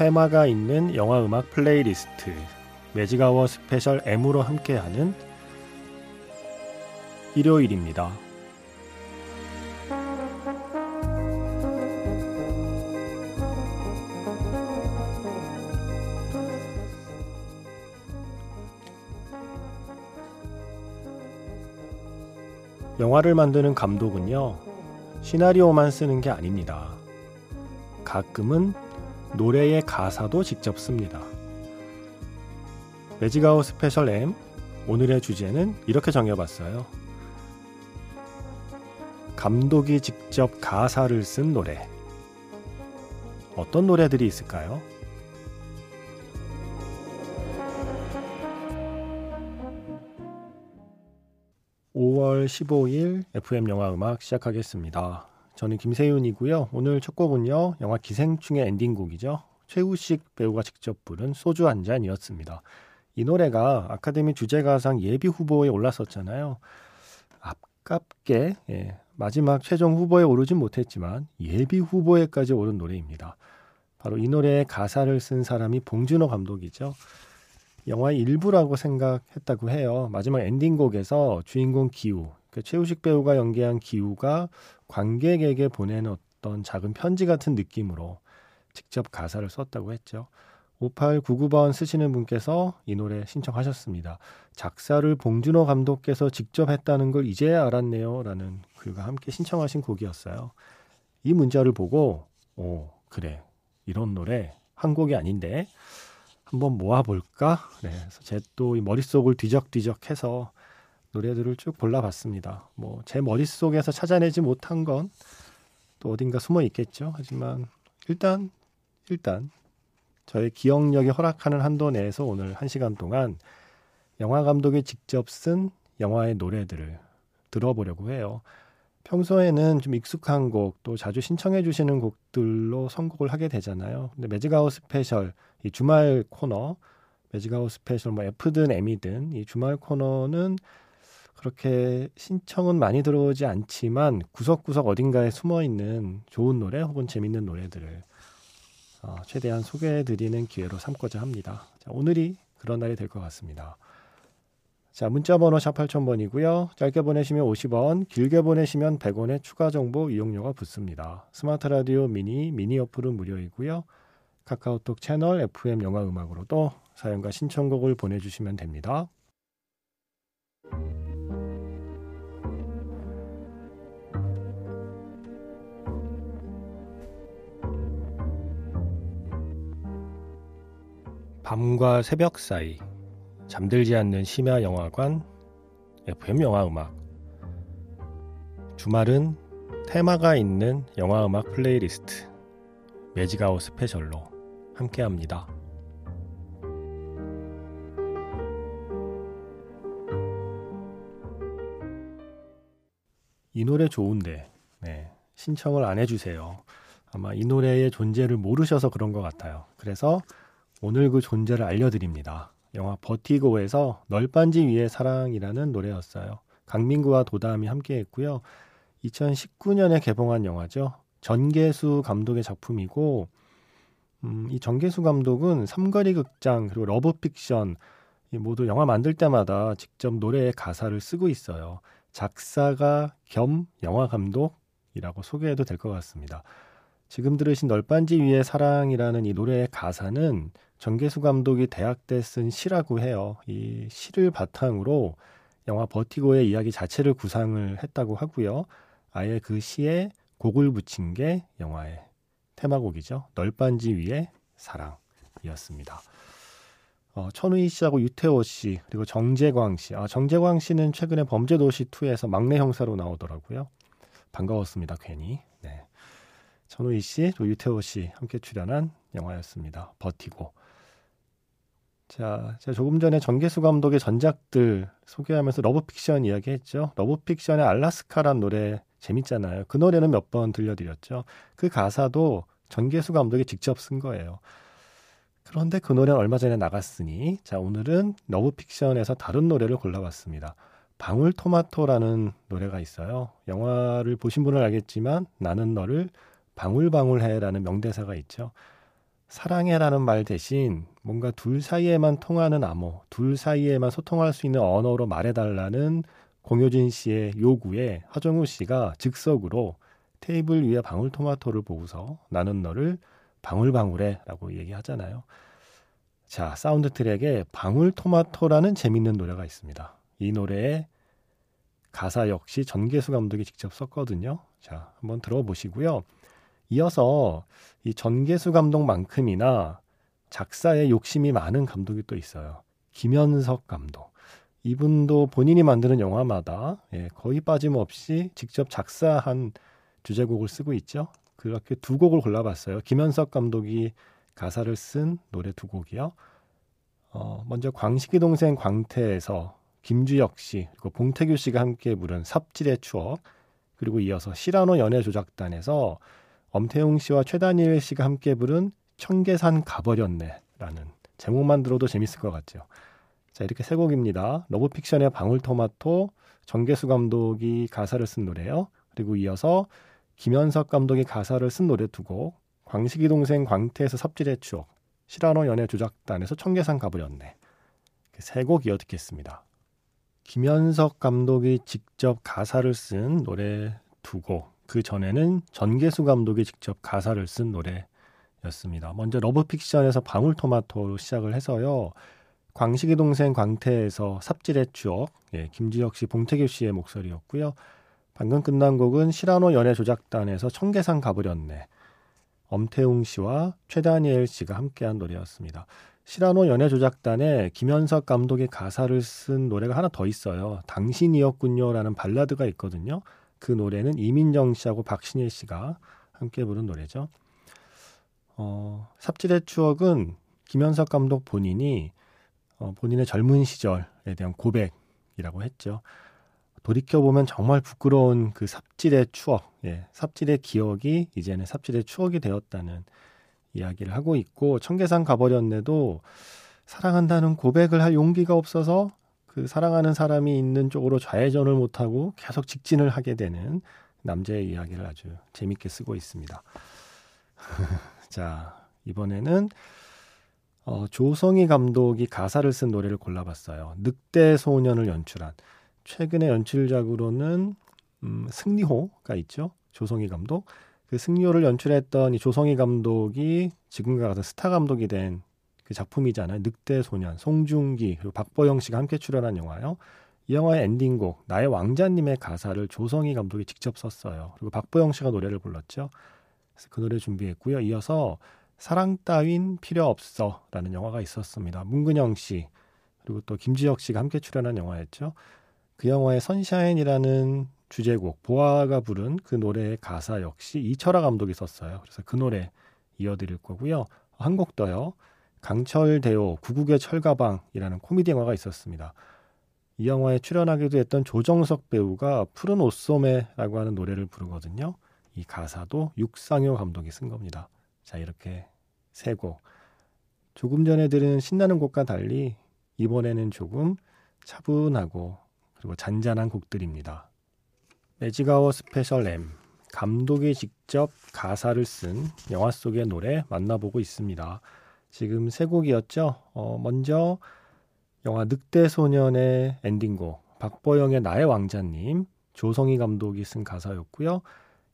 테마가 있는 영화 음악 플레이리스트 매직아워 스페셜 M으로 함께하는 일요일입니다. 영화를 만드는 감독은요, 시나리오만 쓰는 게 아닙니다. 가끔은 노래의 가사도 직접 씁니다. 매직아워 스페셜 M 오늘의 주제는 이렇게 정해봤어요. 감독이 직접 가사를 쓴 노래. 어떤 노래들이 있을까요? (5월 15일) FM 영화 음악 시작하겠습니다. 저는 김세윤이고요. 오늘 첫 곡은요. 영화 기생충의 엔딩곡이죠. 최우식 배우가 직접 부른 소주 한 잔이었습니다. 이 노래가 아카데미 주제가상 예비 후보에 올랐었잖아요. 아깝게 예, 마지막 최종 후보에 오르진 못했지만 예비 후보에까지 오른 노래입니다. 바로 이 노래의 가사를 쓴 사람이 봉준호 감독이죠. 영화의 일부라고 생각했다고 해요. 마지막 엔딩곡에서 주인공 기우, 그 최우식 배우가 연기한 기우가 관객에게 보내는 어떤 작은 편지 같은 느낌으로 직접 가사를 썼다고 했죠. 5899번 쓰시는 분께서 이 노래 신청하셨습니다. 작사를 봉준호 감독께서 직접 했다는 걸 이제야 알았네요. 라는 글과 함께 신청하신 곡이었어요. 이 문자를 보고, 오, 그래. 이런 노래 한 곡이 아닌데, 한번 모아볼까? 네, 그래서 제또이 머릿속을 뒤적뒤적 해서 노래들을 쭉 골라봤습니다. 뭐 제 머릿속에서 찾아내지 못한 건 또 어딘가 숨어 있겠죠. 하지만 일단 일단 저의 기억력이 허락하는 한도 내에서 오늘 한 시간 동안 영화 감독이 직접 쓴 영화의 노래들을 들어보려고 해요. 평소에는 좀 익숙한 곡, 또 자주 신청해 주시는 곡들로 선곡을 하게 되잖아요. 근데 매직아워 스페셜, 이 주말 코너, 매직아워 스페셜, 뭐 F든 M이든 이 주말 코너는 그렇게 신청은 많이 들어오지 않지만 구석구석 어딘가에 숨어 있는 좋은 노래 혹은 재밌는 노래들을 어, 최대한 소개해드리는 기회로 삼고자 합니다. 자, 오늘이 그런 날이 될 것 같습니다. 자, 문자번호 샵 8000번이고요. 짧게 보내시면 50원, 길게 보내시면 100원의 추가 정보 이용료가 붙습니다. 스마트 라디오 미니, 미니 어플은 무료이고요. 카카오톡 채널 FM 영화 음악으로도 사연과 신청곡을 보내주시면 됩니다. 밤과 새벽 사이 잠들지 않는 심야 영화관 FM 영화 음악 주말은 테마가 있는 영화 음악 플레이리스트 매직아워 스페셜로 함께합니다. 이 노래 좋은데 네, 신청을 안 해주세요. 아마 이 노래의 존재를 모르셔서 그런 것 같아요. 그래서 오늘 그 존재를 알려드립니다. 영화 버티고에서 널빤지 위의 사랑이라는 노래였어요. 강민구와 도담이 함께했고요. 2019년에 개봉한 영화죠. 전계수 감독의 작품이고 음, 이 전계수 감독은 삼거리 극장 그리고 러브픽션 모두 영화 만들 때마다 직접 노래의 가사를 쓰고 있어요. 작사가 겸 영화 감독이라고 소개해도 될 것 같습니다. 지금 들으신 널빤지 위의 사랑이라는 이 노래의 가사는 정계수 감독이 대학 때 쓴 시라고 해요. 이 시를 바탕으로 영화 버티고의 이야기 자체를 구상을 했다고 하고요. 아예 그 시에 곡을 붙인 게 영화의 테마곡이죠. 널빤지 위의 사랑이었습니다. 어, 천우희 씨하고 유태호 씨 그리고 정재광 씨. 아, 정재광 씨는 최근에 범죄도시 2에서 막내 형사로 나오더라고요. 반가웠습니다. 괜히. 네. 천우희 씨, 또 유태오 씨 함께 출연한 영화였습니다. 버티고. 자, 제가 조금 전에 전계수 감독의 전작들 소개하면서 러브픽션 이야기했죠. 러브픽션의 알라스카란 노래 재밌잖아요. 그 노래는 몇 번 들려드렸죠. 그 가사도 전계수 감독이 직접 쓴 거예요. 그런데 그 노래는 얼마 전에 나갔으니, 자, 오늘은 러브픽션에서 다른 노래를 골라봤습니다. 방울토마토라는 노래가 있어요. 영화를 보신 분은 알겠지만, 나는 너를 방울방울해라는 명대사가 있죠. 사랑해라는 말 대신 뭔가 둘 사이에만 통하는 암호, 둘 사이에만 소통할 수 있는 언어로 말해달라는 공효진 씨의 요구에 하정우 씨가 즉석으로 테이블 위에 방울토마토를 보고서 나는 너를 방울방울해 라고 얘기하잖아요. 자, 사운드 트랙에 방울토마토라는 재밌는 노래가 있습니다. 이 노래의 가사 역시 전계수 감독이 직접 썼거든요. 자, 한번 들어보시고요. 이어서 이 전계수 감독만큼이나 작사에 욕심이 많은 감독이 또 있어요. 김현석 감독. 이분도 본인이 만드는 영화마다 예, 거의 빠짐없이 직접 작사한 주제곡을 쓰고 있죠. 그렇게 두 곡을 골라봤어요. 김현석 감독이 가사를 쓴 노래 두 곡이요. 어, 먼저 광식이 동생 광태에서 김주혁 씨 그리고 봉태규 씨가 함께 부른 삽질의 추억 그리고 이어서 시라노 연애 조작단에서 엄태웅 씨와 최다니엘 씨가 함께 부른 청계산 가버렸네라는 제목만 들어도 재밌을 것 같죠. 자 이렇게 세 곡입니다. 러브픽션의 방울토마토 전계수 감독이 가사를 쓴 노래요. 그리고 이어서 김현석 감독이 가사를 쓴 노래 두 곡, 광식이 동생 광태에서 삽질의 추억, 시라노 연애 조작단에서 청계산 가버렸네. 세 곡 이어 듣겠습니다. 김현석 감독이 직접 가사를 쓴 노래 두 곡, 그 전에는 전계수 감독이 직접 가사를 쓴 노래였습니다. 먼저 러브픽션에서 방울토마토로 시작을 해서요. 광식이 동생 광태에서 삽질의 추억, 예, 김주혁 씨, 봉태규 씨의 목소리였고요. 방금 끝난 곡은 시라노 연애 조작단에서 청계산 가버렸네. 엄태웅 씨와 최다니엘 씨가 함께한 노래였습니다. 시라노 연애 조작단에 김현석 감독의 가사를 쓴 노래가 하나 더 있어요. 당신이었군요라는 발라드가 있거든요. 그 노래는 이민정 씨하고 박신혜 씨가 함께 부른 노래죠. 어, 삽질의 추억은 김현석 감독 본인이 어, 본인의 젊은 시절에 대한 고백이라고 했죠. 돌이켜보면 정말 부끄러운 그 삽질의 추억, 예, 삽질의 기억이 이제는 삽질의 추억이 되었다는 이야기를 하고 있고, 청계산 가버렸네도 사랑한다는 고백을 할 용기가 없어서 그 사랑하는 사람이 있는 쪽으로 좌회전을 못하고 계속 직진을 하게 되는 남자의 이야기를 아주 재밌게 쓰고 있습니다. 자, 이번에는 어, 조성희 감독이 가사를 쓴 노래를 골라봤어요. 늑대 소년을 연출한 최근의 연출작으로는 음, 승리호가 있죠. 조성희 감독. 그 승리호를 연출했던 이 조성희 감독이 지금과 같은 스타 감독이 된 그 작품이잖아요. 늑대 소년, 송중기 그리고 박보영 씨가 함께 출연한 영화요. 이 영화의 엔딩곡 나의 왕자님의 가사를 조성희 감독이 직접 썼어요. 그리고 박보영 씨가 노래를 불렀죠. 그래서 그 노래 준비했고요. 이어서 사랑 따윈 필요 없어라는 영화가 있었습니다. 문근영 씨 그리고 또 김주혁 씨가 함께 출연한 영화였죠. 그 영화의 선샤인이라는 주제곡 보아가 부른 그 노래의 가사 역시 이철하 감독이 썼어요. 그래서 그 노래 이어드릴 거고요. 한 곡 더요. 강철대오 구국의 철가방이라는 코미디 영화가 있었습니다. 이 영화에 출연하기도 했던 조정석 배우가 푸른 옷소매라고 하는 노래를 부르거든요. 이 가사도 육상효 감독이 쓴 겁니다. 자, 이렇게 세 곡. 조금 전에 들은 신나는 곡과 달리 이번에는 조금 차분하고 그리고 잔잔한 곡들입니다. 매직아워 스페셜 M 감독이 직접 가사를 쓴 영화 속의 노래 만나보고 있습니다. 지금 세 곡이었죠. 어, 먼저 영화 늑대 소년의 엔딩곡 박보영의 나의 왕자님 조성희 감독이 쓴 가사였고요.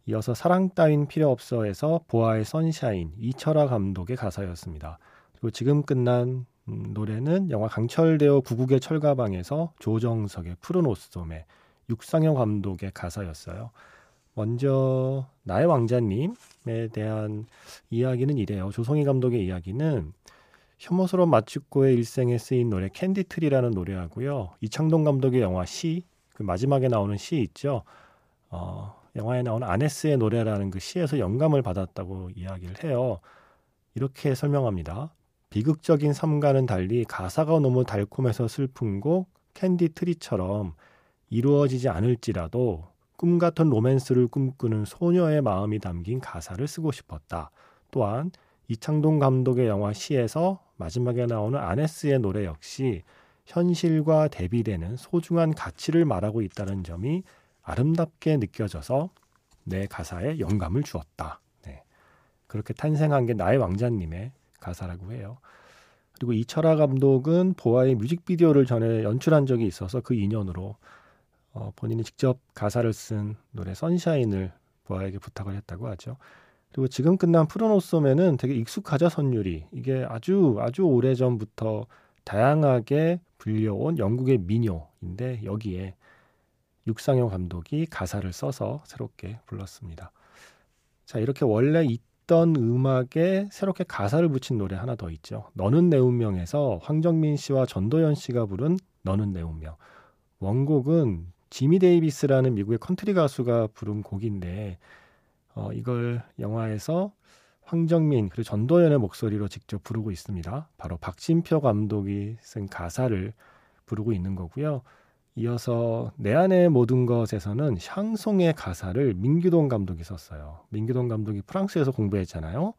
이어서 사랑 따윈 필요 없어에서 보아의 선샤인 이철아 감독의 가사였습니다. 그리고 지금 끝난 음, 노래는 영화 강철대어 구국의 철가방에서 조정석의 푸른 옷소매 육상영 감독의 가사였어요. 먼저 나의 왕자님에 대한 이야기는 이래요. 조성희 감독의 이야기는 혐오스러운 마츠코의 일생에 쓰인 노래 Candy Tree라는 노래하고요. 이창동 감독의 영화 시, 그 마지막에 나오는 시 있죠. 어, 영화에 나오는 아네스의 노래라는 그 시에서 영감을 받았다고 이야기를 해요. 이렇게 설명합니다. 비극적인 삶과는 달리 가사가 너무 달콤해서 슬픈 곡 Candy Tree처럼 이루어지지 않을지라도 꿈 같은 로맨스를 꿈꾸는 소녀의 마음이 담긴 가사를 쓰고 싶었다. 또한 이창동 감독의 영화 시에서 마지막에 나오는 아네스의 노래 역시 현실과 대비되는 소중한 가치를 말하고 있다는 점이 아름답게 느껴져서 내 가사에 영감을 주었다. 네. 그렇게 탄생한 게 나의 왕자님의 가사라고 해요. 그리고 이철아 감독은 보아의 뮤직비디오를 전에 연출한 적이 있어서 그 인연으로 어, 본인이 직접 가사를 쓴 노래 선샤인을 보아에게 부탁을 했다고 하죠. 그리고 지금 끝난 푸른 옷소매는 되게 익숙하죠 선율이 이게 아주 아주 오래 전부터 다양하게 불려온 영국의 민요인데 여기에 육상효 감독이 가사를 써서 새롭게 불렀습니다. 자 이렇게 원래 있던 음악에 새롭게 가사를 붙인 노래 하나 더 있죠. 너는 내 운명에서 황정민 씨와 전도연 씨가 부른 너는 내 운명. 원곡은 지미 데이비스라는 미국의 컨트리 가수가 부른 곡인데 어, 이걸 영화에서 황정민 그리고 전도연의 목소리로 직접 부르고 있습니다. 바로 박진표 감독이 쓴 가사를 부르고 있는 거고요. 이어서 내 아내의 모든 것에서는 샹송의 가사를 민규동 감독이 썼어요. 민규동 감독이 프랑스에서 공부했잖아요.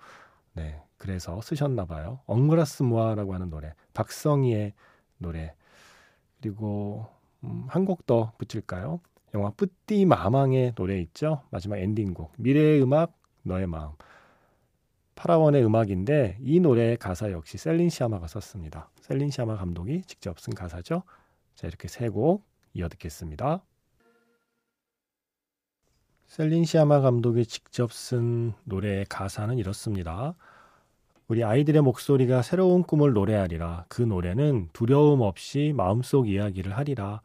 네, 그래서 쓰셨나 봐요. Embrasse-moi라고 하는 노래, 박성희의 노래, 그리고 음, 한곡 더 붙일까요? 영화 뿌띠 마망의 노래 있죠. 마지막 엔딩곡 미래의 음악 너의 마음 파라원의 음악인데 이 노래의 가사 역시 셀린 시아마가 썼습니다. 셀린 시아마 감독이 직접 쓴 가사죠. 자 이렇게 세 곡 이어 듣겠습니다. 셀린 시아마 감독이 직접 쓴 노래의 가사는 이렇습니다. 우리 아이들의 목소리가 새로운 꿈을 노래하리라. 그 노래는 두려움 없이 마음속 이야기를 하리라.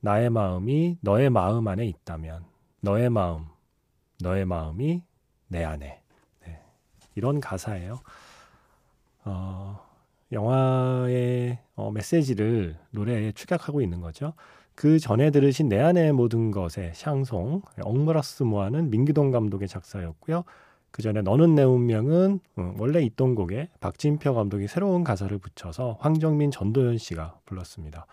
나의 마음이 너의 마음 안에 있다면 너의 마음, 너의 마음이 내 안에. 네. 이런 가사예요. 어, 영화의 어, 메시지를 노래에 축약하고 있는 거죠. 그 전에 들으신 내 안의 모든 것의 샹송, 엉브라스 모아는 민기동 감독의 작사였고요. 그 전에 너는 내 운명은 어, 원래 있던 곡에 박진표 감독이 새로운 가사를 붙여서 황정민, 전도연 씨가 불렀습니다.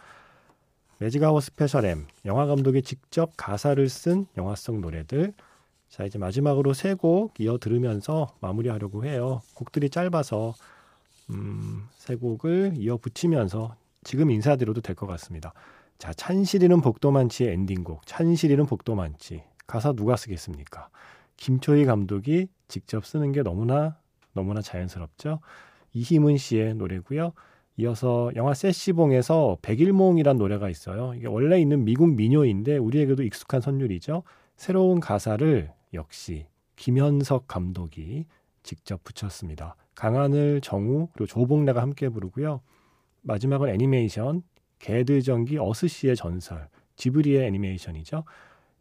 매직아워 스페셜 M 영화 감독이 직접 가사를 쓴 영화 속 노래들 자 이제 마지막으로 세 곡 이어 들으면서 마무리하려고 해요. 곡들이 짧아서 음, 세 곡을 이어 붙이면서 지금 인사드려도 될 것 같습니다. 자 찬실이는 복도 많지의 엔딩곡 찬실이는 복도 많지 가사 누가 쓰겠습니까? 김초희 감독이 직접 쓰는 게 너무나 너무나 자연스럽죠. 이희문 씨의 노래고요. 이어서 영화 세시봉에서 백일몽이란 노래가 있어요. 이게 원래 있는 미국 민요인데 우리에게도 익숙한 선율이죠. 새로운 가사를 역시 김현석 감독이 직접 붙였습니다. 강하늘, 정우 그리고 조봉래가 함께 부르고요. 마지막은 애니메이션 개드전기 어스시의 전설 지브리의 애니메이션이죠.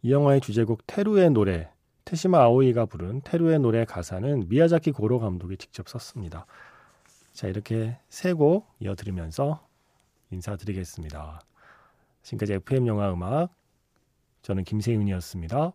이 영화의 주제곡 테루의 노래 테시마 아오이가 부른 테루의 노래 가사는 미야자키 고로 감독이 직접 썼습니다. 자, 이렇게 세 곡 이어 들으면서 인사드리겠습니다. 지금까지 FM 영화 음악 저는 김세윤이었습니다.